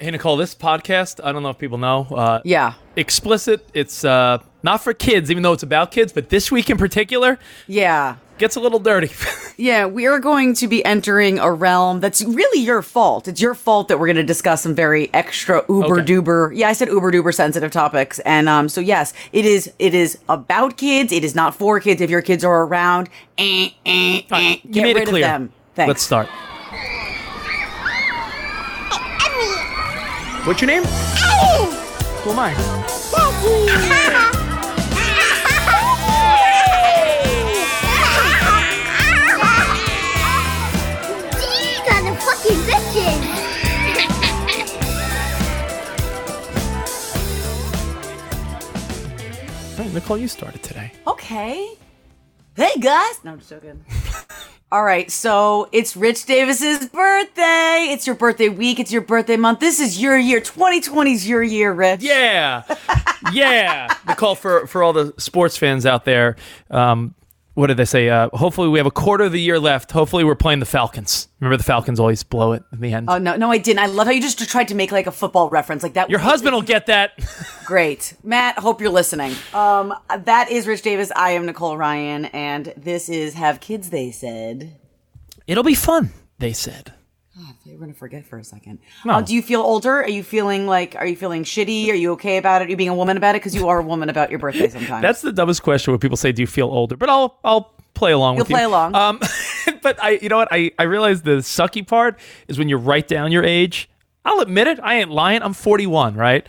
Hey Nicole, this podcast, I don't know if people know, uh, Yeah. explicit. It's uh, not for kids, even though it's about kids. But this week in particular, Yeah. gets a little dirty. Yeah, we are going to be entering a realm that's really your fault. It's your fault that we're going to discuss some very extra uber Okay. Yeah, I said uber duper sensitive topics, and um, so yes, it is. It is about kids. It is not for kids. If your kids are around, eh, eh, eh, you get made rid it clear. of them. Thanks. Let's start. What's your name? Who am I? These are the fucking bitches. Nicole, you started today. Okay. Hey guys. No, I'm just joking. All right, so it's Rich Davis's birthday. It's your birthday week. It's your birthday month. This is your year. 2020 is your year, Rich. Yeah, yeah. the call for for all the sports fans out there, um, what did they say? Uh, hopefully, we have a quarter of the year left. Hopefully, we're playing the Falcons. Remember, the Falcons always blow it in the end. Oh no, no, I didn't. I love how you just tried to make like a football reference, like that. Your husband will get that. Great, Matt. Hope you're listening. Um, that is Rich Davis. I am Nicole Ryan, and this is Have Kids. They said. It'll be fun. They said. You're gonna forget for a second. Uh, do you feel older? Are you feeling like? Are you feeling shitty? Are you okay about it? Are you being a woman about it? Because you are a woman about your birthday sometimes. That's the dumbest question when people say, "Do you feel older?" But I'll I'll play along You'll with you. play along. Um, but I, you know what? I I realize the sucky part is when you write down your age. I'll admit it. I ain't lying. I'm 41, right?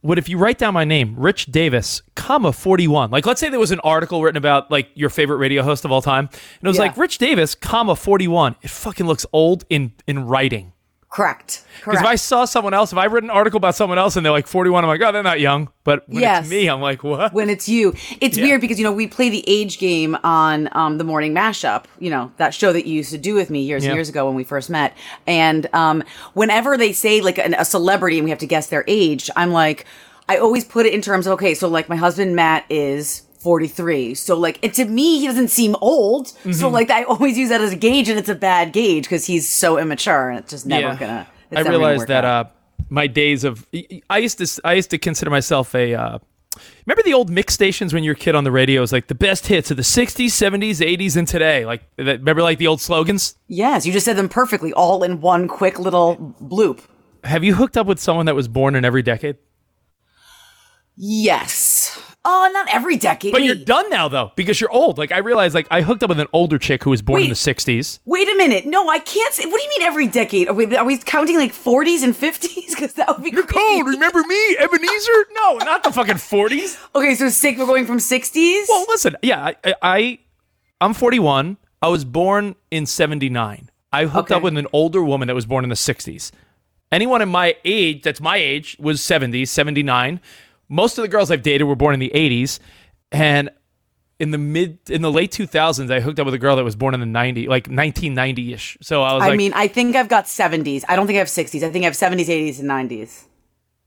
What if you write down my name, Rich Davis, comma 41? Like, let's say there was an article written about like your favorite radio host of all time, and it was Yeah. like Rich Davis, comma 41. It fucking looks old in in writing. Correct. Because if I saw someone else, if I read an article about someone else and they're like 41, I'm like, oh, they're not young. But when Yes. it's me, I'm like, what? when it's you. It's weird because you know we play the age game on um, the morning mashup. You know that show that you used to do with me years Yeah. and years ago when we first met. And um, whenever they say like an, a celebrity and we have to guess their age, I'm like, I always put it in terms of okay, so like my husband Matt is. 43. So like and to me he doesn't seem old. Mm-hmm. So like I always use that as a gauge and it's a bad gauge because he's so immature and it's just never Yeah. gonna it's I realized that out. uh, my days of I used to I used to consider myself a uh, remember the old mix stations when you were a kid on the radio it was like the best hits of the 60s 70s 80s and today like that, remember like the old slogans Yes, you just said them perfectly all in one quick little bloop. have you hooked up with someone that was born in every decade Yes. Oh, not every decade. but wait, you're done now though because you're old like I realized like I hooked up with an older chick who was born in the 60s Wait a minute. No, I can't say. What do you mean every decade? Are we, are we counting like 40s and 50s? Because that would be you're crazy. cold remember me Ebenezer no not the fucking 40s Okay, so six. We're going from 60s. Well, listen, yeah, I, I, I I'm 41. I was born in 79. I hooked Okay. up with an older woman that was born in the 60s. Anyone in my age, that's my age, was 70, 79. Most of the girls I've dated were born in the 80s, and in the mid, in the late 2000s, I hooked up with a girl that was born in the 90, like 1990 ish. So I was I like, mean, I think I've got 70s. I don't think I have 60s. I think I have 70s, 80s, and 90s.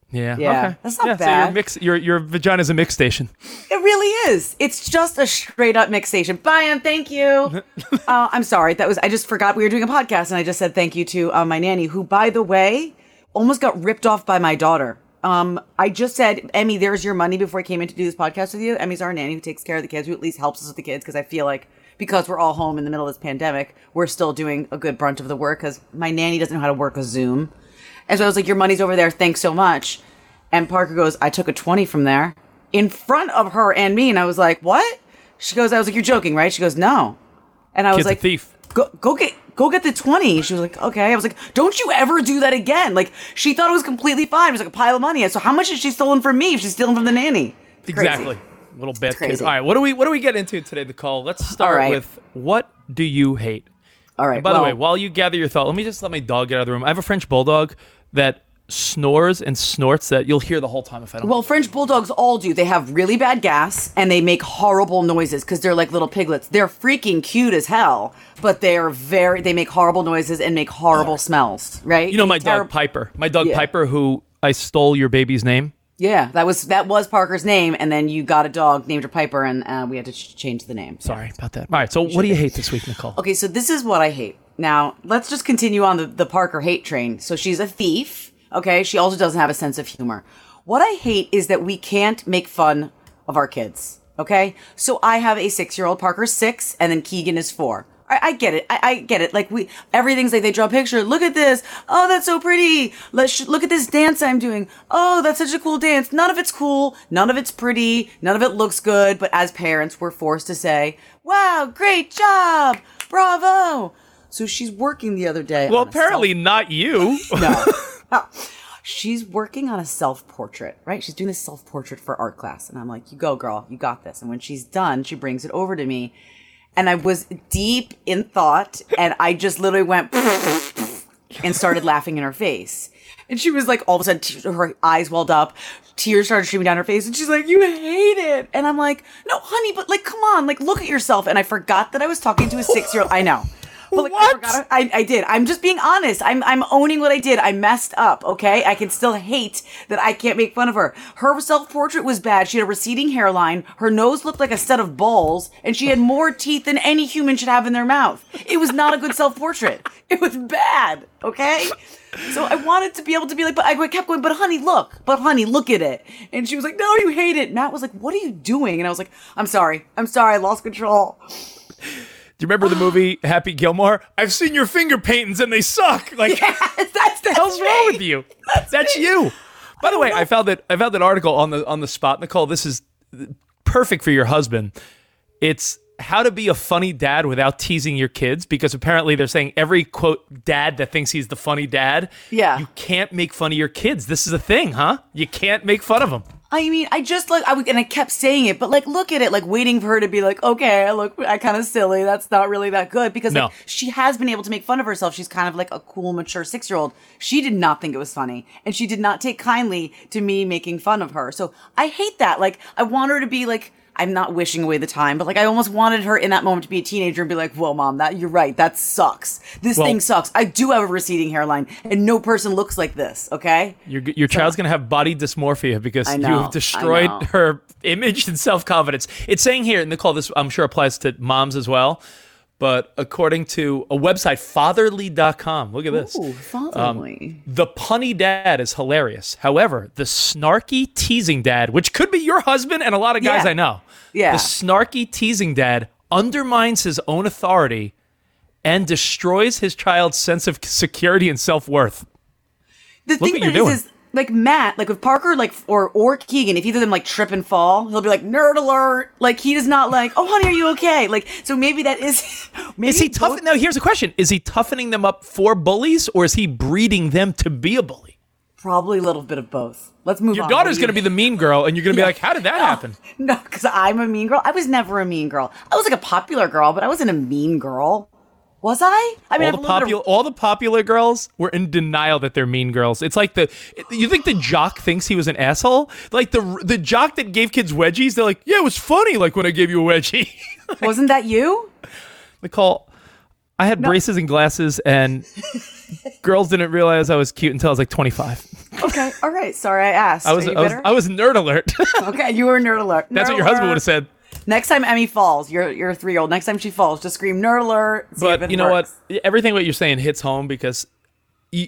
yeah, yeah, okay. that's not yeah, So your mix, your your vagina's a mix station. It really is. It's just a straight up mix station. Bye and thank you. uh, I'm sorry. That was I just forgot we were doing a podcast and I just said thank you to uh, my nanny, who, by the way, almost got ripped off by my daughter. Um, I just said, Emmy, there's your money before I came in to do this podcast with you. Emmy's our nanny who takes care of the kids, who at least helps us with the kids because I feel like because we're all home in the middle of this pandemic, we're still doing a good brunt of the work because my nanny doesn't know how to work a Zoom. And so I was like, Your money's over there. Thanks so much. And Parker goes, I took a 20 from there in front of her and me. And I was like, What? She goes, I was like, You're joking, right? She goes, No. And I was Kid's a like, thief. Go, go get go get the 20 she was like okay i was like don't you ever do that again like she thought it was completely fine it was like a pile of money so how much is she stolen from me if she's stealing from the nanny crazy. Exactly. Little bit. All right. What do we What do we get into today? The call. Let's start right. with what do you hate? all right And by well, the way, while you gather your thought, let me just let my dog get out of the room. I have a French bulldog that snores and snorts that you'll hear the whole time if I don't. well french bulldogs all do they have really bad gas and they make horrible noises because they're like little piglets they're freaking cute as hell but they're very they make horrible noises and make horrible smells right you know my dog Piper. My dog Yeah. Piper, who I stole your baby's name. yeah that was that was parker's name and then you got a dog named her piper and uh, we had to ch- change the name Sorry about that. All right. So what do you hate this week, Nicole? Okay, so this is what I hate. Now, let's just continue on the, the Parker hate train. So she's a thief. Okay, she also doesn't have a sense of humor. What I hate is that we can't make fun of our kids. Okay, so I have a six year old, Parker's six, and then Keegan is four. I, I get it. I, I get it. Like we, everything's like they draw a picture. Look at this. Oh, that's so pretty. Let's sh- look at this dance I'm doing. Oh, that's such a cool dance. None of it's cool. None of it's pretty. None of it looks good. But as parents, we're forced to say, "Wow, great job, bravo." So she's working the other day. Well, apparently not you. no. She's working on a self portrait, right? She's doing this self portrait for art class. And I'm like, you go, girl, you got this. And when she's done, she brings it over to me. And I was deep in thought, and I just literally went and started laughing in her face. And she was like, all of a sudden, her eyes welled up, tears started streaming down her face, and she's like, "You hate it." And I'm like, "No, honey, but like, come on, like, look at yourself." And I forgot that I was talking to a six year old. I know. But like, I, What? forgot I, I did. I'm just being honest. I'm I'm owning what I did. I messed up. Okay, I can still hate that I can't make fun of her. Her self portrait was bad. She had a receding hairline. Her nose looked like a set of balls, and she had more teeth than any human should have in their mouth. It was not a good self portrait. It was bad. Okay. So I wanted to be able to be like, but I kept going, but honey, look, but honey, look at it. And she was like, no, you hate it. Matt was like, what are you doing? And I was like, I'm sorry. I'm sorry. I lost control. Do you remember the movie Happy Gilmore? I've seen your finger paintings and they suck. Like, That's the hell's wrong with you? That's, you. By the way, I found that I found that article on the on the spot, Nicole. This is perfect for your husband. It's how to be a funny dad without teasing your kids because apparently they're saying every quote dad that thinks he's the funny dad. Yeah. You can't make fun of your kids. This is a thing, huh? You can't make fun of them. I mean, I just like I was, and I kept saying it, but like, look at it, like waiting for her to be like, okay, I look, I kind of silly. That's not really that good because No. like, she has been able to make fun of herself. She's kind of like a cool, mature six year old. She did not think it was funny, and she did not take kindly to me making fun of her. So I hate that. Like, I want her to be like. I'm not wishing away the time, but like I almost wanted her in that moment to be a teenager and be like, "Whoa, mom, that you're right. That sucks. This Well- thing sucks. I do have a receding hairline, and no person looks like this." Okay, Your your child's gonna have body dysmorphia because I you have destroyed her image and self confidence. It's saying here, and Nicole, this I'm sure applies to moms as well. But according to a website, fatherly.com, look at this. Ooh, um, fatherly. The punny dad is hilarious. However, the snarky teasing dad, which could be your husband and a lot of guys Yeah. I know, Yeah. the snarky teasing dad undermines his own authority and destroys his child's sense of security and self worth. The Look thing what that you're is, doing. is like Matt, like with Parker, like or or Keegan, if either of them like trip and fall, he'll be like nerd alert. Like he does not like, oh honey, are you okay? Like so maybe that is. Maybe Is he both- tough? Now, here's a question: Is he toughening them up for bullies, or is he breeding them to be a bully? Probably a little bit of both. Let's move Your on. daughter's going to be the mean girl, and you're going to be like, "How did that oh, happen?" No, because I'm a mean girl. I was never a mean girl. I was like a popular girl, but I wasn't a mean girl. Was I? I mean, all the a little bit popular, of- all the popular girls were in denial that they're mean girls. It's like the you think the jock thinks he was an asshole, like the the jock that gave kids wedgies. They're like, "Yeah, it was funny." Like when I gave you a wedgie. wasn't that you? Nicole, I had braces and glasses, and girls didn't realize I was cute until I was like 25. Okay, all right. Sorry, I asked. I was I was. I was nerd alert. okay, you were nerd alert. That's what your husband would have said. Next time Emmy falls, you're you're a three year old. Next time she falls, just scream nerd alert. but you know works. what everything what you're saying hits home because you,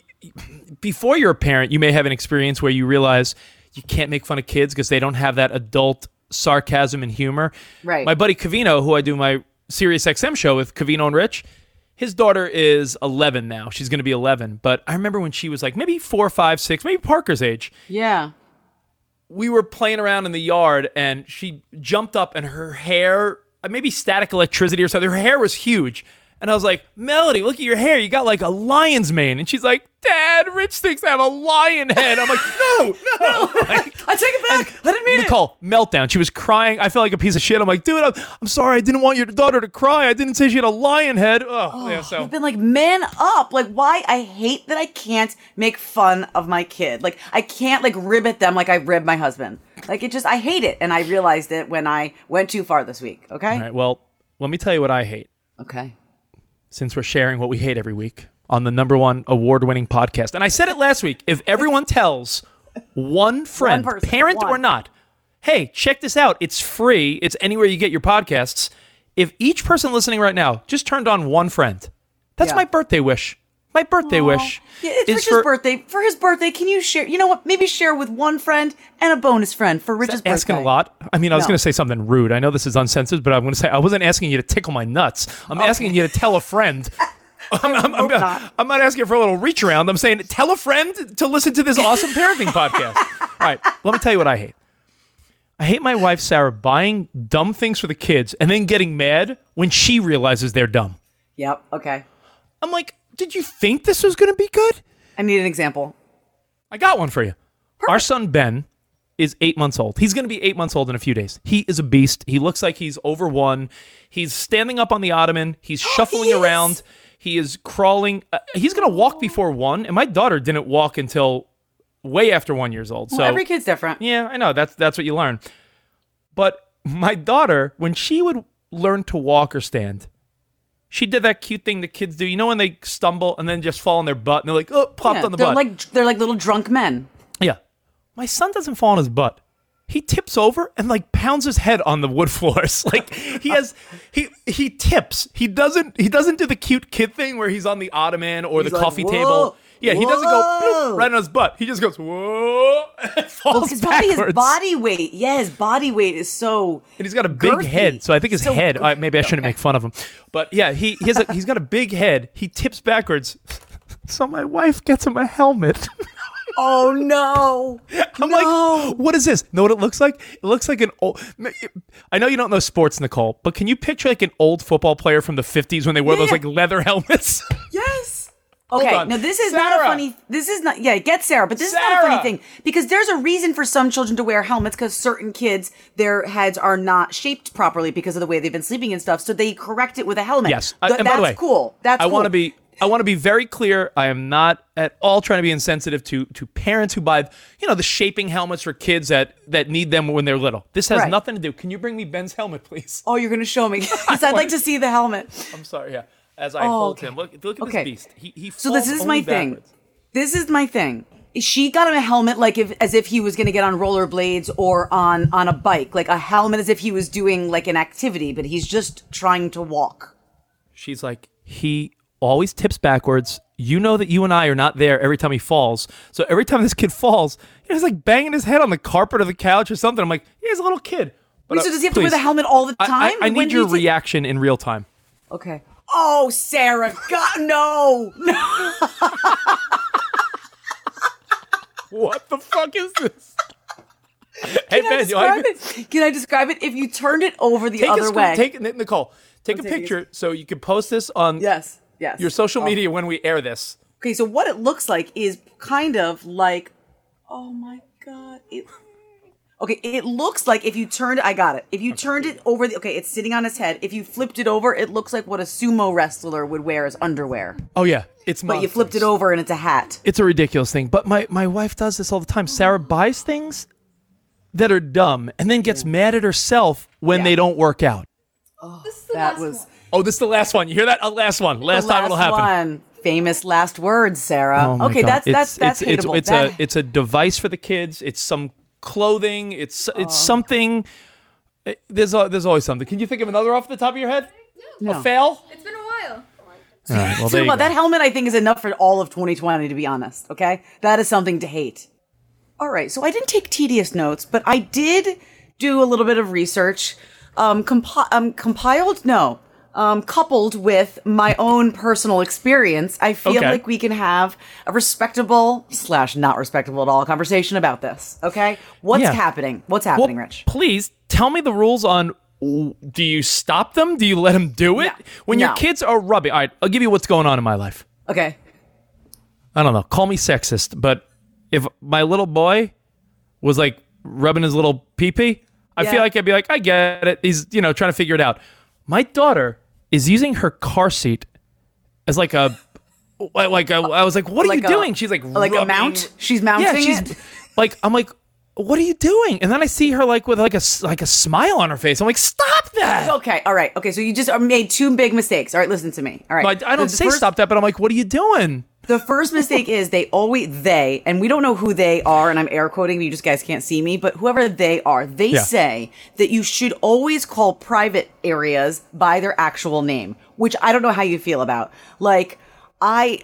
before you're a parent you may have an experience where you realize you can't make fun of kids because they don't have that adult sarcasm and humor Right. my buddy Cavino who I do my Sirius XM show with Cavino and Rich. His daughter is 11 now. She's going to be 11. But I remember when she was like maybe four, five, six, maybe Parker's age. Yeah. We were playing around in the yard and she jumped up and her hair, maybe static electricity or something, her hair was huge. And I was like, Melody, look at your hair. You got like a lion's mane. And she's like, Dad, Rich thinks I have a lion head. I'm like, no, no. Like, I take it back. I didn't mean it. Nicole, meltdown. She was crying. I felt like a piece of shit. I'm like, dude, I'm, I'm sorry. I didn't want your daughter to cry. I didn't say she had a lion head. Oh, yeah, so. I've been like, man up. Like, why? I hate that I can't make fun of my kid. Like, I can't like rib at them like I rib my husband. Like, it just, I hate it. And I realized it when I went too far this week. Okay. All right, well, let me tell you what I hate Okay. Since we're sharing what we hate every week on the number one award winning podcast. And I said it last week. If everyone tells one friend, person, parent or not, hey, check this out. It's free. It's anywhere you get your podcasts. If each person listening right now just turned on one friend, that's Yeah. my birthday wish. My birthday wish Yeah, it's is Rich's for birthday. For his birthday, can you share? You know what? Maybe share with one friend and a bonus friend for Rich's birthday. asking a lot. I mean, I was No. going to say something rude. I know this is uncensored, but I'm going to say I wasn't asking you to tickle my nuts. I'm asking you to tell a friend. I'm, I'm, I'm, not. I'm not asking for a little reach around. I'm saying tell a friend to listen to this awesome parenting podcast. All right, let me tell you what I hate. I hate my wife Sarah buying dumb things for the kids and then getting mad when she realizes they're dumb. Yep. Okay. I'm like, did you think this was going to be good? I need an example. I got one for you. Our son Ben is eight months old. He's going to be eight months old in a few days. He is a beast. He looks like he's over one. He's standing up on the ottoman. He's shuffling he around. He is crawling. Uh, he's going to walk before one. And my daughter didn't walk until way after one years old. Well, so every kid's different. yeah, I know. That's that's what you learn. But my daughter, when she would learn to walk or stand, she did that cute thing that kids do. You know when they stumble and then just fall on their butt and they're like, oh, popped Yeah, on the they're butt. like they're like little drunk men. Yeah. My son doesn't fall on his butt. He tips over and like pounds his head on the wood floors. Like he has he he tips. He doesn't he doesn't do the cute kid thing where he's on the ottoman or He's the like, coffee "Whoa, table. Yeah, he doesn't go whoa." bloop, right on his butt. He just goes whoa falls Well, his body weight. Yeah, his body weight is so. and he's got a big girthy. head, so I think his So head. I maybe I shouldn't make fun of him, but yeah, he, he has a, he's got a big head. He tips backwards, so my wife gets him a helmet. Oh no! I'm No. like, what is this? Know what it looks like? It looks like an old. I know you don't know sports, Nicole, but can you picture like an old football player from the 50s when they wore Yeah, those like leather helmets? Yes. Okay, now this is not a funny. This is not. Yeah, get Sarah, but this is not a funny thing because there's a reason for some children to wear helmets because certain kids their heads are not shaped properly because of the way they've been sleeping and stuff. So they correct it with a helmet. yes. Th- and by that's the way, cool. That's I want to be. I want to be very clear. I am not at all trying to be insensitive to to parents who buy, you know, the shaping helmets for kids that that need them when they're little. This has Right. nothing to do. Can you bring me Ben's helmet, please? Oh, you're gonna show me because I'd like to see the helmet. I'm sorry. Yeah. As I Oh, hold okay. him, look, look at Okay. this beast. He, he So this is only my thing. This is my thing. She got him a helmet like if as if he was going to get on rollerblades or on on a bike, like a helmet as if he was doing like an activity, but he's just trying to walk. She's like, he always tips backwards. You know that you and I are not there every time he falls. So every time this kid falls, he's like banging his head on the carpet or the couch or something. I'm like, he's a little kid. But, so uh, does he have to wear the helmet all the time? I, I When need do your you ta- reaction in real time. Okay. Oh, Sarah, God, no, no. What the fuck is this? hey, Can Ben, you describe it? Can I describe it? If you turned it over the Take other a screen, way. take it Nicole. Take a taking a picture so you can post this on yes, yes. your social Oh. media when we air this. Okay, so what it looks like is kind of like, oh my god. It, okay, it looks like if you turned, I got it. If you turned it over, the, okay, it's sitting on his head. If you flipped it over, it looks like what a sumo wrestler would wear as underwear. Oh yeah, it's But you flipped it over and it's a hat. It's a ridiculous thing. But my, my wife does this all the time. Sarah buys things that are dumb and then gets mm. mad at herself when Yeah. they don't work out. Oh, that was Oh, this is the last one. You hear that? A last one. Last, the time it'll happen. one. Famous last words, Sarah. Oh okay, God. that's It's- that's that's it's, hateable. It's, it's That- a it's a device for the kids. It's some clothing. It's Oh. it's something. it- there's al- there's always something. Can you think of another off the top of your head? No. A fail? It's been a while. All right, well, So, there you go. that helmet I think is enough for all of 2020 to be honest. Okay, that is something to hate. All right, so I didn't take tedious notes, but I did do a little bit of research. Um, compi- um compiled no, um, coupled with my own personal experience, I feel Okay. like we can have a respectable slash not respectable at all conversation about this. Okay, what's Yeah. happening? What's Well, happening, Rich? please tell me the rules on. Do you stop them? Do you let them do it? No. When your kids are rubbing, all right, I'll give you what's going on in my life. Okay, I don't know. Call me sexist, but if my little boy was like rubbing his little pee pee, I Yeah. feel like I'd be like, I get it. He's you know trying to figure it out. My daughter is using her car seat as like a like a, I was like, what are Like you a- doing? She's like like a mount. She's mounting Yeah, she's it. like I'm like, what are you doing? And then I see her like with like a like a smile on her face. I'm like, stop that. Okay, all right. Okay, so you just uh, made two big mistakes. All right, listen to me. All right. Like, I don't say first- stop that, but I'm like, what are you doing? The first mistake is they always they and we don't know who they are and I'm air quoting you just guys can't see me but whoever they are they Yeah. say that you should always call private areas by their actual name which I don't know how you feel about like I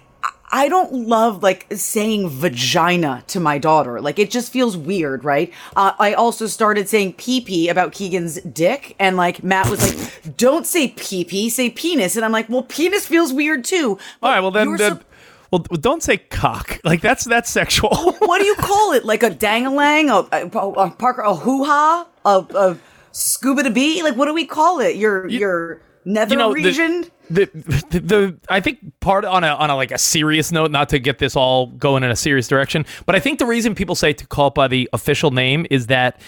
I don't love like saying vagina to my daughter. Like it just feels weird, right? Uh, I also started saying pee pee about Keegan's dick, and like Matt was like, "Don't say pee pee, say penis," and I'm like, "Well, penis feels weird too." All right, well then, then sup- well don't say cock. Like that's that's sexual. what do you call it? Like a dangalang, a, a, a Parker, a hoo ha, a, a scuba to bee? Like what do we call it? Your your nether you know the- region? The, the, the I think part on a on a like a serious note, not to get this all going in a serious direction, but I think the reason people say to call it by the official name is that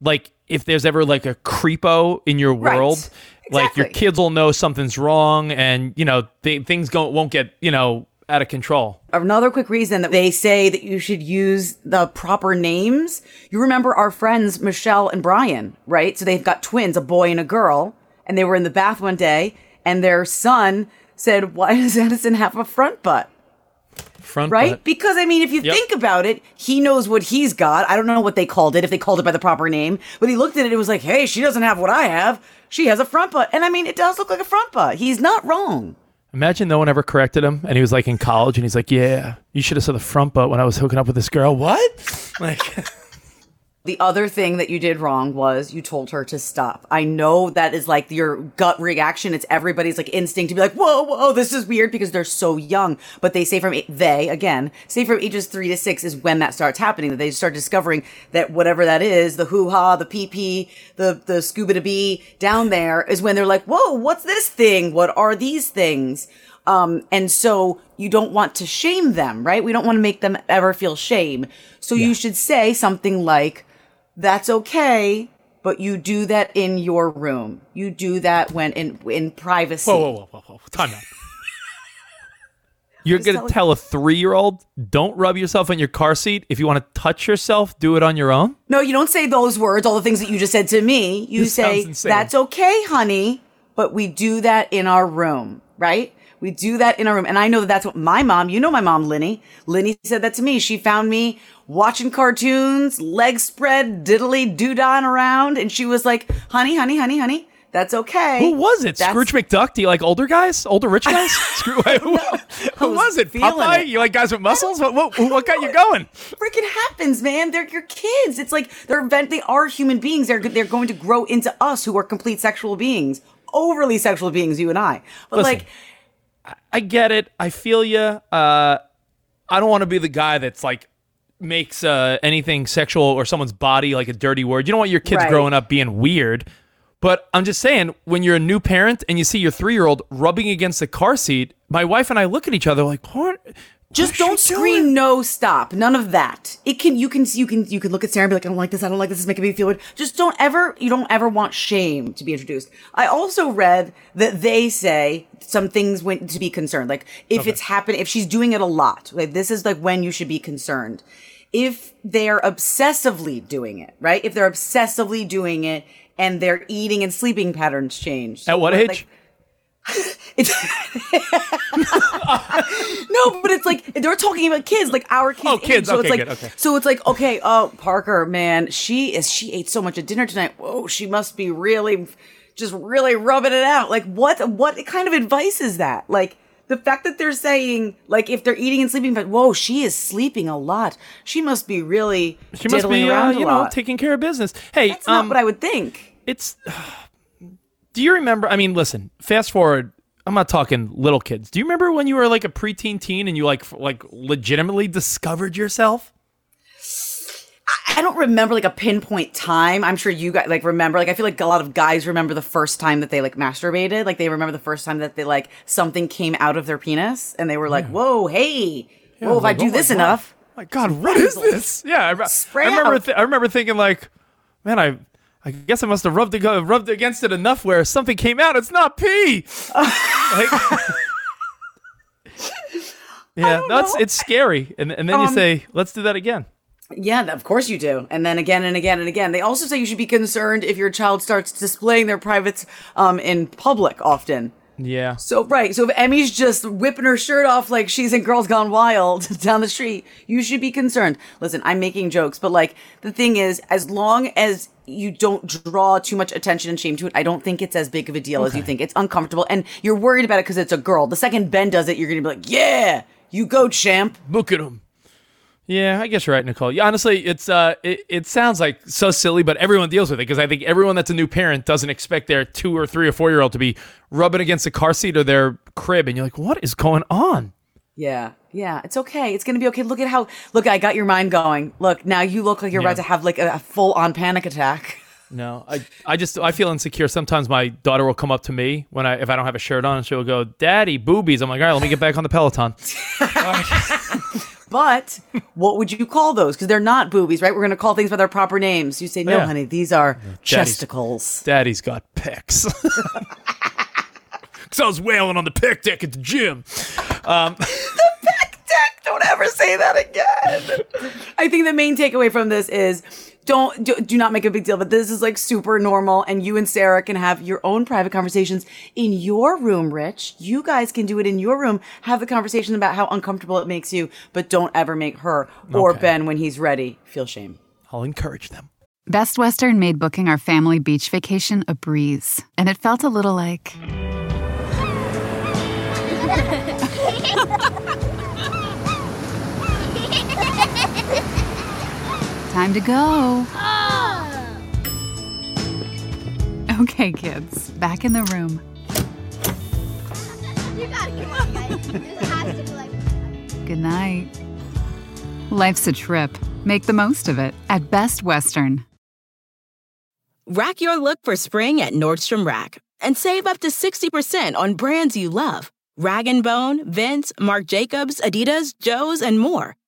like if there's ever like a creepo in your Right. world, like your kids will know something's wrong, and you know th- things go won't get you know out of control. Another quick reason that they say that you should use the proper names. You remember our friends Michelle and Brian, right? So they've got twins, a boy and a girl, and they were in the bath one day, and their son said, "Why does Edison have a front butt?" Front butt. right? butt. Because I mean, if you Yep. think about it, he knows what he's got. I don't know what they called it, if they called it by the proper name, but he looked at it. and was like, hey, she doesn't have what I have. She has a front butt, and I mean, it does look like a front butt. He's not wrong. Imagine no one ever corrected him, and he was like in college, and he's like, "Yeah, you should have said the front butt when I was hooking up with this girl." What? Like, The other thing that you did wrong was you told her to stop. I know that is like your gut reaction. It's everybody's like instinct to be like, whoa, whoa, this is weird because they're so young. But they say from eight- they again say from ages three to six is when that starts happening. That they start discovering that whatever that is, the hoo ha, the pee pee, the the scuba to be down there is when they're like, whoa, what's this thing? What are these things? Um, and so you don't want to shame them, right? We don't want to make them ever feel shame. So you should say something like, that's okay, but you do that in your room. You do that when in in privacy. whoa, whoa, whoa, whoa, whoa, time out. You're gonna tell a three-year-old, "Don't rub yourself on your car seat. If you want to touch yourself, do it on your own." No, you don't say those words, all the things that you just said to me. You This say, that's okay, honey, but we do that in our room, right? We do that in our room. And I know that that's what my mom, you know my mom, Linny. Linny said that to me. She found me watching cartoons, legs spread, diddly doo-dahing around. And she was like, honey, honey, honey, honey, that's okay. Who was it? That's- Scrooge McDuck? Do you like older guys, older rich guys? Scroo- wait, who, who was was it? Popeye? it. You like guys with muscles? What, what, what got you going? freaking happens, man. They're your kids. It's like they're event. They are human beings. They're they're going to grow into us, who are complete sexual beings, overly sexual beings. You and I. But Listen. like, I get it. I feel you. Uh, I don't want to be the guy that's like makes uh, anything sexual or someone's body like a dirty word. You don't want your kids Right. growing up being weird. But I'm just saying, when you're a new parent and you see your three year old rubbing against the car seat, my wife and I look at each other like, what? Just what don't she doing? scream no stop. None of that. It can you can you can you can look at Sarah and be like, I don't like this. I don't like this. It's making me feel weird. Just don't ever. You don't ever want shame to be introduced. I also read that they say some things when to be concerned. Like if it's happening, if she's doing it a lot, like this is like when you should be concerned. If they're obsessively doing it, right? If they're obsessively doing it and their eating and sleeping patterns change. At what age? like, it's no, but it's like they're talking about kids, like our kids. Oh, kids. age. So Okay, it's like, good, okay. So it's like, okay, oh, Parker, man, she is. She ate so much at dinner tonight. Whoa, she must be really, just really rubbing it out. Like, what? What kind of advice is that? Like. The fact that they're saying, like, if they're eating and sleeping, but whoa, she is sleeping a lot. She must be really She must be, uh, you know, lot. taking care of business. Hey, That's not um, what I would think. it's Do you remember? I mean, listen. Fast forward. I'm not talking little kids. Do you remember when you were like a preteen teen and you like like legitimately discovered yourself? I don't remember like a pinpoint time. I'm sure you guys like remember. Like I feel like a lot of guys remember the first time that they like masturbated. Like they remember the first time that they like something came out of their penis and they were like, "Whoa, hey, whoa! If I do oh this God. enough, My God, what is this? Yeah, I, I remember. Th- I remember thinking like, man, I. I guess I must have rubbed, ag- rubbed against it enough where something came out. It's not pee. Like- yeah, that's know. it's scary. And and then you Um, say, let's do that again. Yeah, of course you do. And then again and again and again. They also say you should be concerned if your child starts displaying their privates um, in public often. Yeah. So, right. So if Emmy's just whipping her shirt off like she's in Girls Gone Wild down the street, you should be concerned. Listen, I'm making jokes, but like the thing is, as long as you don't draw too much attention and shame to it, I don't think it's as big of a deal as you think. It's uncomfortable and you're worried about it because it's a girl. The second Ben does it, you're going to be like, yeah, you go, champ. Look at him. Yeah, I guess you're right, Nicole. Yeah, honestly, it's uh, it, it sounds like so silly, but everyone deals with it because I think everyone that's a new parent doesn't expect their two or three or four year old to be rubbing against the car seat or their crib, and you're like, what is going on? Yeah, yeah, it's okay. It's gonna be okay. Look at how. Look, I got your mind going. Look, now you look like you're Yeah. about to have like a, a full on panic attack. No, I, I just I feel insecure. Sometimes my daughter will come up to me when I if I don't have a shirt on, and she'll go, "Daddy, boobies." I'm like, all right, let me get back on the Peloton. But what would you call those? Because they're not boobies, right? We're gonna call things by their proper names. You say, no, Yeah. honey, these are Daddy's- chesticles. Daddy's got pecs. Cause I was wailing on the pec deck at the gym. Um, Dick, don't ever say that again. I think the main takeaway from this is don't do, do not make a big deal, but this is like super normal, and you and Sarah can have your own private conversations in your room, Rich. You guys can do it in your room. Have the conversation about how uncomfortable it makes you, but don't ever make her or Okay. Ben when he's ready feel shame. I'll encourage them. Best Western made booking our family beach vacation a breeze, and it felt a little like. Time to go. Okay, kids, back in the room. You gotta come on, guys. This has to be like. Good night. Life's a trip. Make the most of it at Best Western. Rack your look for spring at Nordstrom Rack and save up to 60% on brands you love. Rag & Bone, Vince, Marc Jacobs, Adidas, Joe's, and more.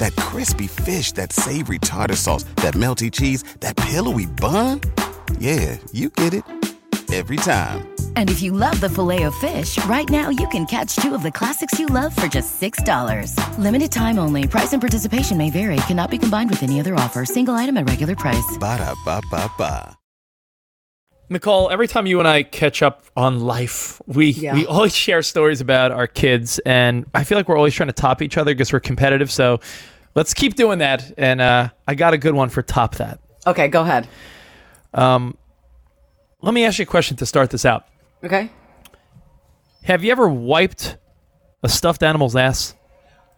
That crispy fish, that savory tartar sauce, that melty cheese, that pillowy bun. Yeah, you get it. Every time. And if you love the Filet-O-Fish, right now you can catch two of the classics you love for just $6. Limited time only. Price and participation may vary. Cannot be combined with any other offer. Single item at regular price. Ba-da-ba-ba-ba. Nicole, every time you and I catch up on life, we Yeah. we always share stories about our kids, and I feel like we're always trying to top each other because we're competitive. So let's keep doing that. And uh, I got a good one for top that. Okay, go ahead. Let me ask you a question to start this out. Okay. Have you ever wiped a stuffed animal's ass?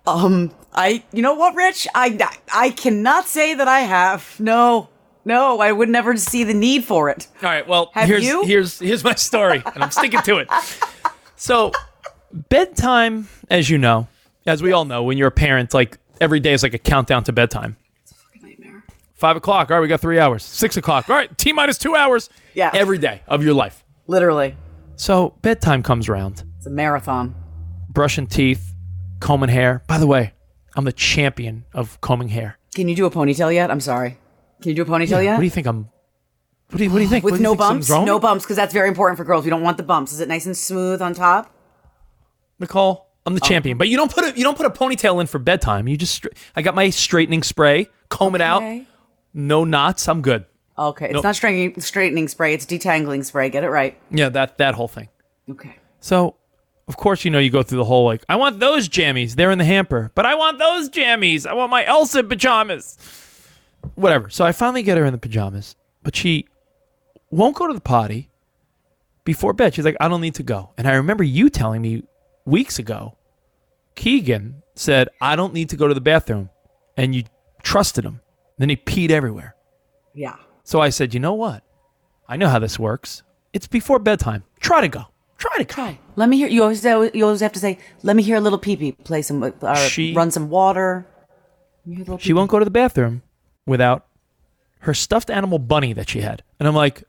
Um, I, you know what, Rich? I, I cannot say that I have. No, no, I would never see the need for it. All right. Well, Have here's you? here's here's my story, and I'm sticking to it. So, bedtime, as you know, as we all know, when you're a parent, like every day is like a countdown to bedtime. It's a fucking nightmare. Five o'clock. All right, we got three hours. Six o'clock. All right, t minus two hours. Yeah. Every day of your life. Literally, So bedtime comes around. it's a marathon. Brushing teeth, combing hair. By the way, I'm the champion of combing hair. Can you do a ponytail yet? I'm sorry. Can you do a ponytail yet? What do you think I'm? What do you What do you think? With you no think, bumps? something's wrong? No bumps, because that's very important for girls. We don't want the bumps. Is it nice and smooth on top? Nicole, I'm the oh. champion. But you don't put a you don't put a ponytail in for bedtime. You just I got my straightening spray, comb it out, no knots. I'm good. Okay, it's Nope. not straightening, straightening spray. It's detangling spray. Get it right. Yeah, that that whole thing. Okay. So, of course, you know, you go through the whole like, I want those jammies. They're in the hamper, but I want those jammies. I want my Elsa pajamas. Whatever. So I finally get her in the pajamas, but she won't go to the potty before bed. She's like, I don't need to go. And I remember you telling me weeks ago, Keegan said, I don't need to go to the bathroom. And you trusted him. Then he peed everywhere. Yeah. So I said, you know what? I know how this works. It's before bedtime. Try to go. Try to go. Let me hear. You always you always have to say, "Let me hear a little pee pee." Play some, uh, She- run some water. Let me hear a little She won't go to the bathroom without her stuffed animal bunny that she had. And I'm like,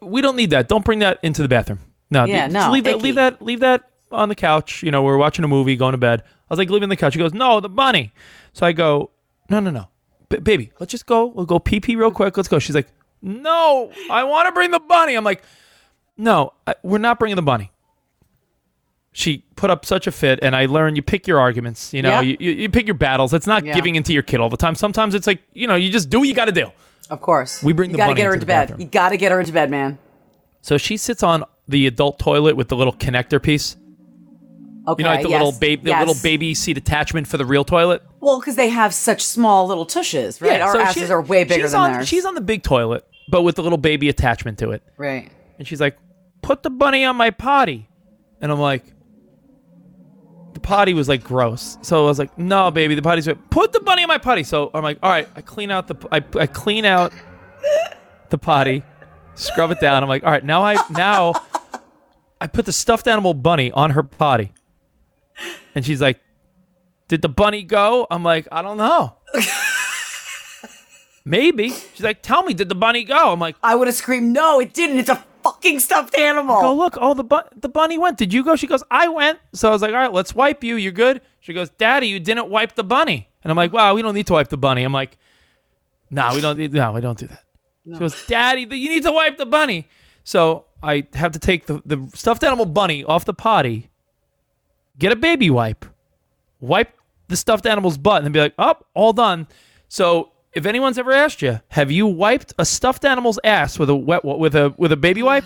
we don't need that. Don't bring that into the bathroom. No, Yeah, no, Leave that. icky. Leave that. Leave that on the couch. You know, we're watching a movie, going to bed. I was like, leaving the couch. She goes, no, the bunny. So I go, no, no, no, B- baby, let's just go. We'll go pee pee real quick. Let's go. She's like, no, I want to bring the bunny. I'm like, no, I, we're not bringing the bunny. She put up such a fit, and I learned you pick your arguments. You know, Yeah. you, you, you pick your battles. It's not Yeah. giving into your kid all the time. Sometimes it's like, you know, you just do what you got to do. Of course. We bring you the gotta bunny get her into bed. bathroom. You gotta get her into bed, man. So she sits on the adult toilet with the little connector piece. Okay. You know, like the yes, little baby, the yes. little baby seat attachment for the real toilet. Well, because they have such small little tushes, right? Our so asses she- are way bigger she's than on, theirs. She's on the big toilet, but with the little baby attachment to it. right. And she's like, "Put the bunny on my potty," and I'm like, "The potty was like gross." So I was like, "No, baby, the potty's like, put the bunny on my potty." So I'm like, "All right," I clean out the I, I clean out the potty, scrub it down. I'm like, "All right, now I now I put the stuffed animal bunny on her potty," and she's like, "Did the bunny go?" I'm like, "I don't know." Maybe. She's like, tell me, did the bunny go? I'm like, I would have screamed, "No, it didn't. It's a fucking stuffed animal." go look. Oh, the bu- the bunny went. Did you go? She goes, I went. So I was like, all right, let's wipe you. You're good. She goes, Daddy, you didn't wipe the bunny. And I'm like, wow, we don't need to wipe the bunny. I'm like, no, we don't. need- No, we don't do that. She goes, Daddy, you need to wipe the bunny. So I have to take the, the stuffed animal bunny off the potty, get a baby wipe, wipe the stuffed animal's butt, and be like, oh, all done. So if anyone's ever asked you, have you wiped a stuffed animal's ass with a wet with a with a baby wipe?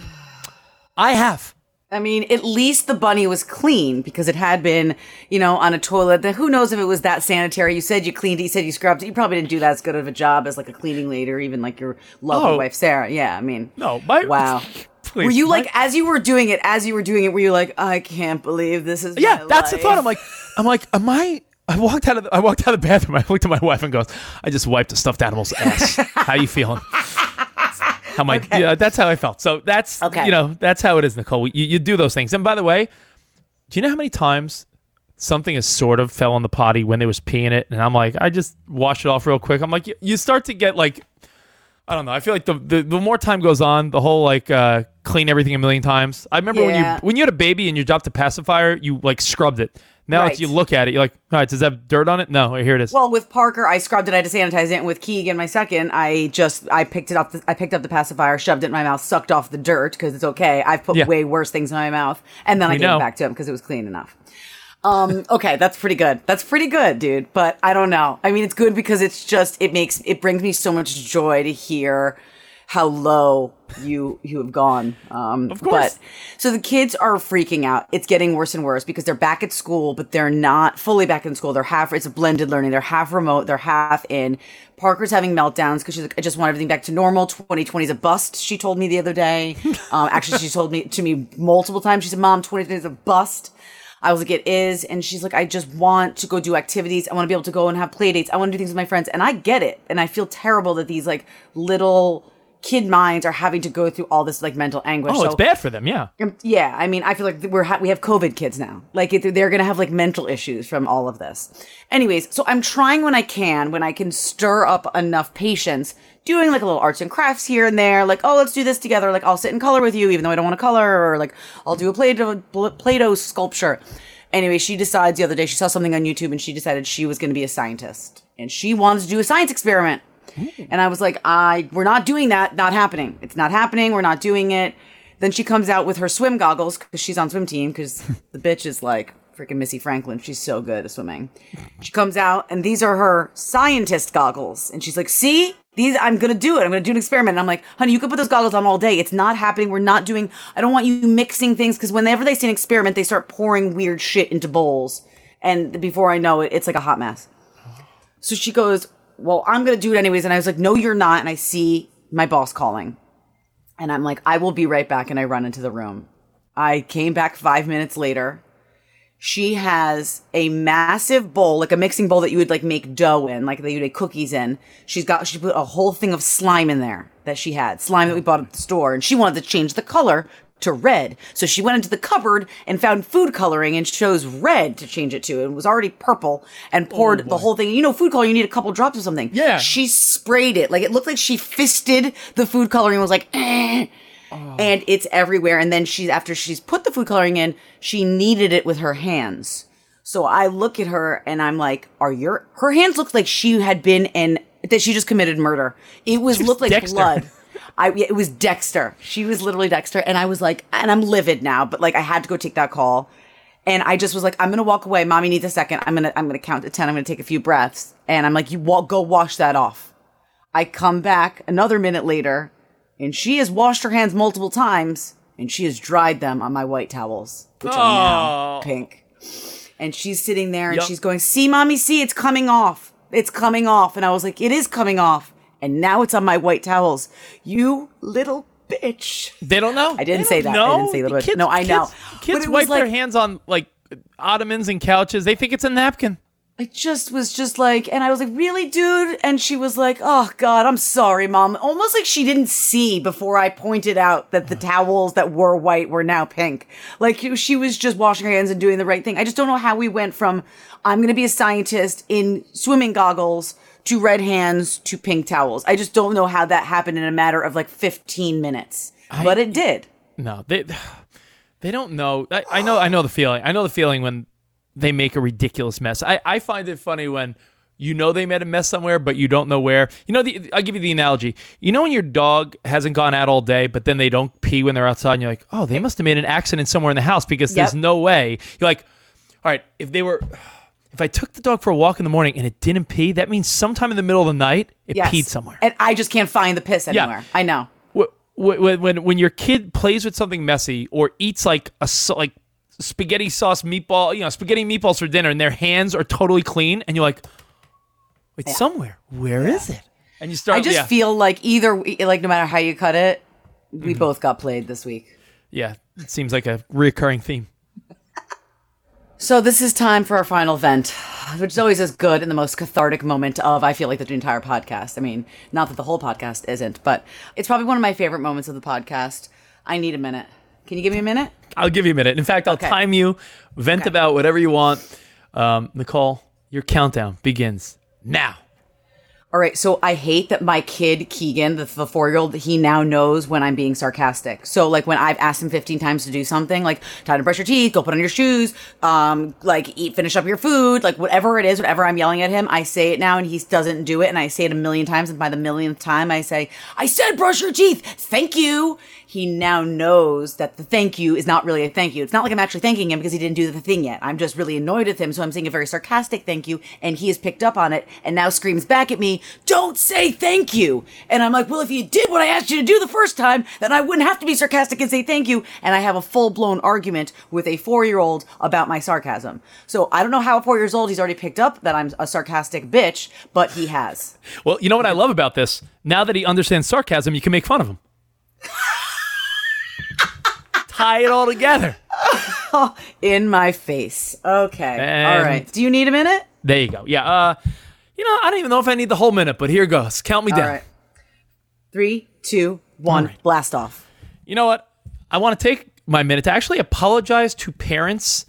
I have. I mean, at least the bunny was clean because it had been, you know, on a toilet. That who knows if it was that sanitary? You said you cleaned it. You said you scrubbed it. You probably didn't do that as good of a job as like a cleaning lady or even like your lovely Oh. wife Sarah. Yeah, I mean, No, my wow. Please, were you like as you were doing it? As you were doing it, were you like, I can't believe this is? Yeah, that's the thought. I'm like, I'm like, am I? I walked out of the, I walked out of the bathroom. I looked at my wife and goes, I just wiped a stuffed animal's ass. how you feeling? How am I? Yeah, that's how I felt. So that's Okay. you know that's how it is, Nicole. You, you do those things. And by the way, do you know how many times something is sort of fell on the potty when they was peeing it, and I'm like, I just washed it off real quick. I'm like, you, you start to get like. I don't know. I feel like the, the, the more time goes on, the whole like uh, clean everything a million times. I remember when you when you had a baby and you dropped a pacifier, you like scrubbed it. Now Right. it's you look at it, you're like, all right, does that have dirt on it? No, here it is. Well, with Parker, I scrubbed it. I had to sanitize it. And with Keegan, my second, I just I picked it up. The, I picked up the pacifier, shoved it in my mouth, sucked off the dirt because it's okay. I've put Yeah. way worse things in my mouth, and then I gave know. it back to him because it was clean enough. Um, okay, that's pretty good. That's pretty good, dude. But I don't know. I mean, it's good because it's just it makes it brings me so much joy to hear how low you you have gone. Um, of course. But so the kids are freaking out. It's getting worse and worse because they're back at school, but they're not fully back in school. They're half. It's a blended learning. They're half remote. They're half in. Parker's having meltdowns because she's like, I just want everything back to normal. 2020 is a bust. She told me the other day. um, actually, she told me to me multiple times. She said, "Mom, 2020 is a bust." I was like, it is. And she's like, I just want to go do activities. I want to be able to go and have play dates. I want to do things with my friends. And I get it. And I feel terrible that these like little kid minds are having to go through all this like mental anguish. oh, it's bad for them. Yeah. um, yeah, I mean, I feel like we're ha- we have COVID kids now. Like it, they're gonna have like mental issues from all of this. Anyways, so I'm trying when I can, when I can stir up enough patience, doing like a little arts and crafts here and there. Like, oh, let's do this together. Like, I'll sit and color with you, even though I don't want to color, or like I'll do a Play-Doh, Play-Doh sculpture. Anyway, she decides the other day she saw something on YouTube and she decided she was going to be a scientist and she wanted to do a science experiment. And I was like, I we're not doing that. Not happening. It's not happening. We're not doing it. Then she comes out with her swim goggles because she's on swim team because the bitch is like freaking Missy Franklin. She's so good at swimming. She comes out, and these are her scientist goggles. And she's like, See, these, I'm gonna do it. I'm gonna do an experiment. And I'm like, honey, you can put those goggles on all day. It's not happening. We're not doing, I don't want you mixing things because whenever they see an experiment, they start pouring weird shit into bowls. And before I know it, it's like a hot mess. So she goes, Well, I'm gonna do it anyways. And I was like, No, you're not. And I see my boss calling. And I'm like, I will be right back. And I run into the room. I came back five minutes later. She has a massive bowl, like a mixing bowl that you would like make dough in, like that you would make cookies in. She's got, she put a whole thing of slime in there that she had, slime that we bought at the store. And she wanted to change the color to red. So she went into the cupboard and found food coloring and chose red to change it to. It was already purple and poured the whole thing. You know, food coloring, you need a couple drops of something. Yeah. She sprayed it. Like it looked like she fisted the food coloring and was like, eh. And it's everywhere. And then she's, after she's put the food coloring in, she kneaded it with her hands. So I look at her and I'm like, are your, her hands looked like she had been in, that she just committed murder. It was, looked like Dexter. blood. I it was Dexter. She was literally Dexter, and I was like, and I'm livid now, but like I had to go take that call, and I just was like, I'm gonna walk away. Mommy needs a second. I'm gonna I'm gonna count to ten. I'm gonna take a few breaths, and I'm like, you walk, go wash that off. I come back another minute later, and she has washed her hands multiple times, and she has dried them on my white towels, which are now Oh. pink. And she's sitting there, and Yup. she's going, "See, mommy, see, it's coming off. It's coming off." And I was like, "It is coming off." And now it's on my white towels. You little bitch. They don't know. I didn't say that. I didn't say little Kids-. No, I know. Kids, But kids wipe like- their hands on like ottomans and couches. They think it's a napkin. I just was just like, and I was like, really, dude? And she was like, oh, God, I'm sorry, mom. Almost like she didn't see before I pointed out that the towels that were white were now pink. Like she was just washing her hands and doing the right thing. I just don't know how we went from, I'm going to be a scientist in swimming goggles to red hands to pink towels. I just don't know how that happened in a matter of like 15 minutes. but it did. No, they they don't know. I, I know. I know the feeling. I know the feeling when they make a ridiculous mess. I, I find it funny when you know they made a mess somewhere, but you don't know where. You know, the, I'll give you the analogy. You know when your dog hasn't gone out all day, but then they don't pee when they're outside, and you're like, oh, they must have made an accident somewhere in the house because there's no way. You're like, all right, if they were. If I took the dog for a walk in the morning and it didn't pee, that means sometime in the middle of the night it Yes. peed somewhere. And I just can't find the piss anywhere. I know. Wh- wh- when when when your kid plays with something messy or eats like a like spaghetti sauce meatball, you know, spaghetti meatballs for dinner, and their hands are totally clean, and you're like, wait, somewhere, where is it? And you start, I just yeah, feel like either like no matter how you cut it, we Mm-hmm. both got played this week. yeah, it seems like a reoccurring theme. So this is time for our final vent, which is always as good and the most cathartic moment of I feel like the entire podcast. I mean, not that the whole podcast isn't, but it's probably one of my favorite moments of the podcast. I need a minute. Can you give me a minute? I'll give you a minute. In fact, I'll Okay. time you. Vent Okay. about whatever you want. Um, Nicole, your countdown begins now. All right, so I hate that my kid Keegan, the, the four year old, he now knows when I'm being sarcastic. So like when I've asked him 15 times to do something, like time to brush your teeth, go put on your shoes, um, like eat, finish up your food, like whatever it is, whatever I'm yelling at him, I say it now and he doesn't do it, and I say it a million times, and by the millionth time I say, I said brush your teeth, thank you. He now knows that the thank you is not really a thank you. It's not like I'm actually thanking him because he didn't do the thing yet. I'm just really annoyed with him, so I'm saying a very sarcastic thank you, and he has picked up on it and now screams back at me, Don't say thank you. And I'm like, Well, if you did what I asked you to do the first time, then I wouldn't have to be sarcastic and say thank you. And I have a full blown argument with a four year old about my sarcasm. So I don't know how at four years old he's already picked up that I'm a sarcastic bitch, but he has. Well, you know what I love about this? Now that he understands sarcasm, you can make fun of him. Tie it all together. In my face. Okay. All And- right. Do you need a minute? There you go. Yeah. Uh, you know, I don't even know if I need the whole minute, but here goes. Count me All down. right. Three, two, one, right. blast off. You know what? I want to take my minute to actually apologize to parents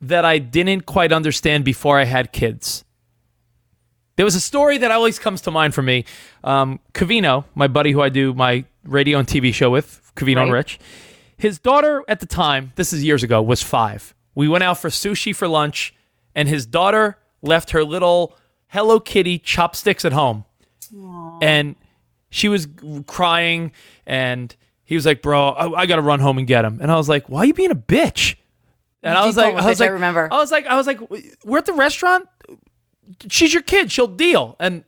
that I didn't quite understand before I had kids. There was a story that always comes to mind for me. Um, Covino, my buddy who I do my radio and TV show with, Covino and Rich, his daughter at the time, this is years ago, was five. We went out for sushi for lunch, and his daughter left her little Hello Kitty chopsticks at home. And she was crying, and he was like, Bro, I, I got to run home and get him. And I was like, Why are you being a bitch? And I was like, I was bitch, I like, remember. I was like, I was like, we're at the restaurant. She's your kid. She'll deal. And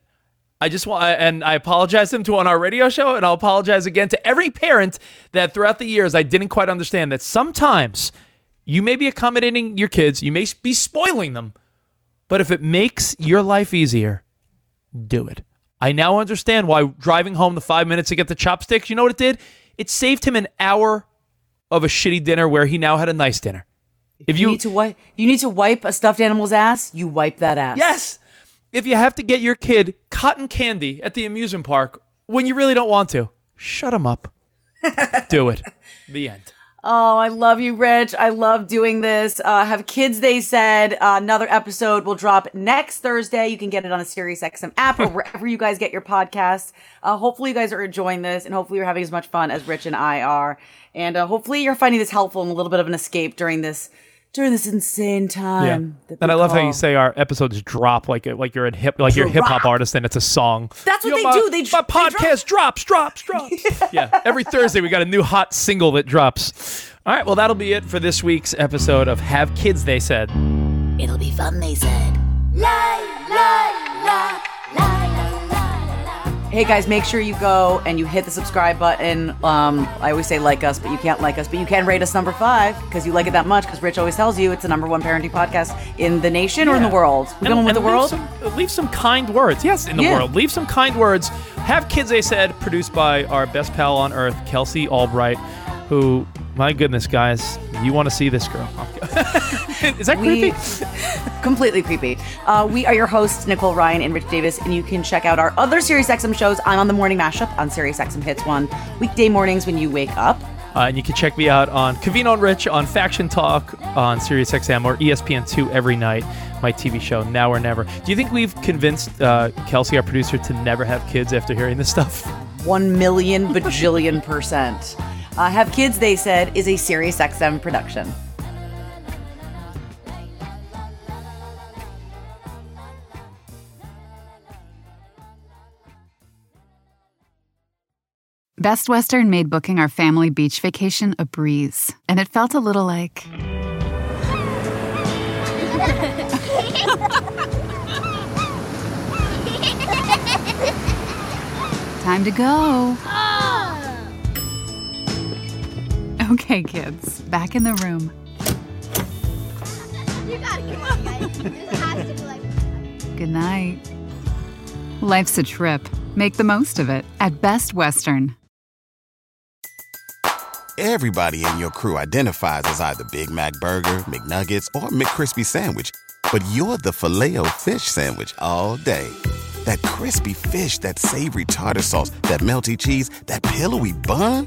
I just want, and I apologize to him to on our radio show, and I'll apologize again to every parent that throughout the years I didn't quite understand that sometimes you may be accommodating your kids, you may be spoiling them, but if it makes your life easier, do it. I now understand why driving home the five minutes to get the chopsticks, you know what it did? It saved him an hour of a shitty dinner where he now had a nice dinner. If You you, need to wipe. You need to wipe a stuffed animal's ass. You wipe that ass. yes, if you have to get your kid cotton candy at the amusement park when you really don't want to, shut him up. do it. The end. Oh, I love you, Rich. I love doing this. Uh, have kids, they said. Uh, another episode will drop next Thursday. You can get it on a SiriusXM app or wherever you guys get your podcasts. Uh, hopefully, you guys are enjoying this, and hopefully, you're having as much fun as Rich and I are. And uh, hopefully, you're finding this helpful and a little bit of an escape during this during this insane time. that And I love how you say our episodes drop like like you're a hip like you're a hip hop artist and it's a song. That's what Yo, they my, do. They my dr- they drop. podcast drops, drops, drops. yeah. Every Thursday we got a new hot single that drops. All right, well that'll be it for this week's episode of Have Kids They Said. It'll be fun, they said. Hey guys, make sure you go and you hit the subscribe button. Um, I always say like us, but you can't like us, but you can rate us number five because you like it that much. Because Rich always tells you it's the number one parenting podcast in the nation or in the Yeah. world. We're going with the leave world. Some, leave some kind words. Yes, in the Yeah. world. Leave some kind words. Have Kids They Said, produced by our best pal on earth, Kelsey Albright, who, my goodness, guys, you want to see this girl. Is that We- creepy? completely creepy. Uh, we are your hosts, Nicole Ryan and Rich Davis, and you can check out our other SiriusXM shows. I'm on the morning mashup on SiriusXM Hits One weekday mornings when you wake up. Uh, and you can check me out on Covino and Rich on Faction Talk on SiriusXM or E ESPN2 every night, my TV show, Now or Never. Do you think we've convinced uh, Kelsey, our producer, to never have kids after hearing this stuff? One million bajillion percent. Uh, Have Kids, they said, is a SiriusXM production. Best Western made booking our family beach vacation a breeze, and it felt a little like. Time to go. Okay, kids, back in the room. You gotta come on. This has to be like. Good night. Life's a trip. Make the most of it at Best Western. Everybody in your crew identifies as either Big Mac Burger, McNuggets, or McCrispy Sandwich. But you're the filet fish Sandwich all day. That crispy fish, that savory tartar sauce, that melty cheese, that pillowy bun.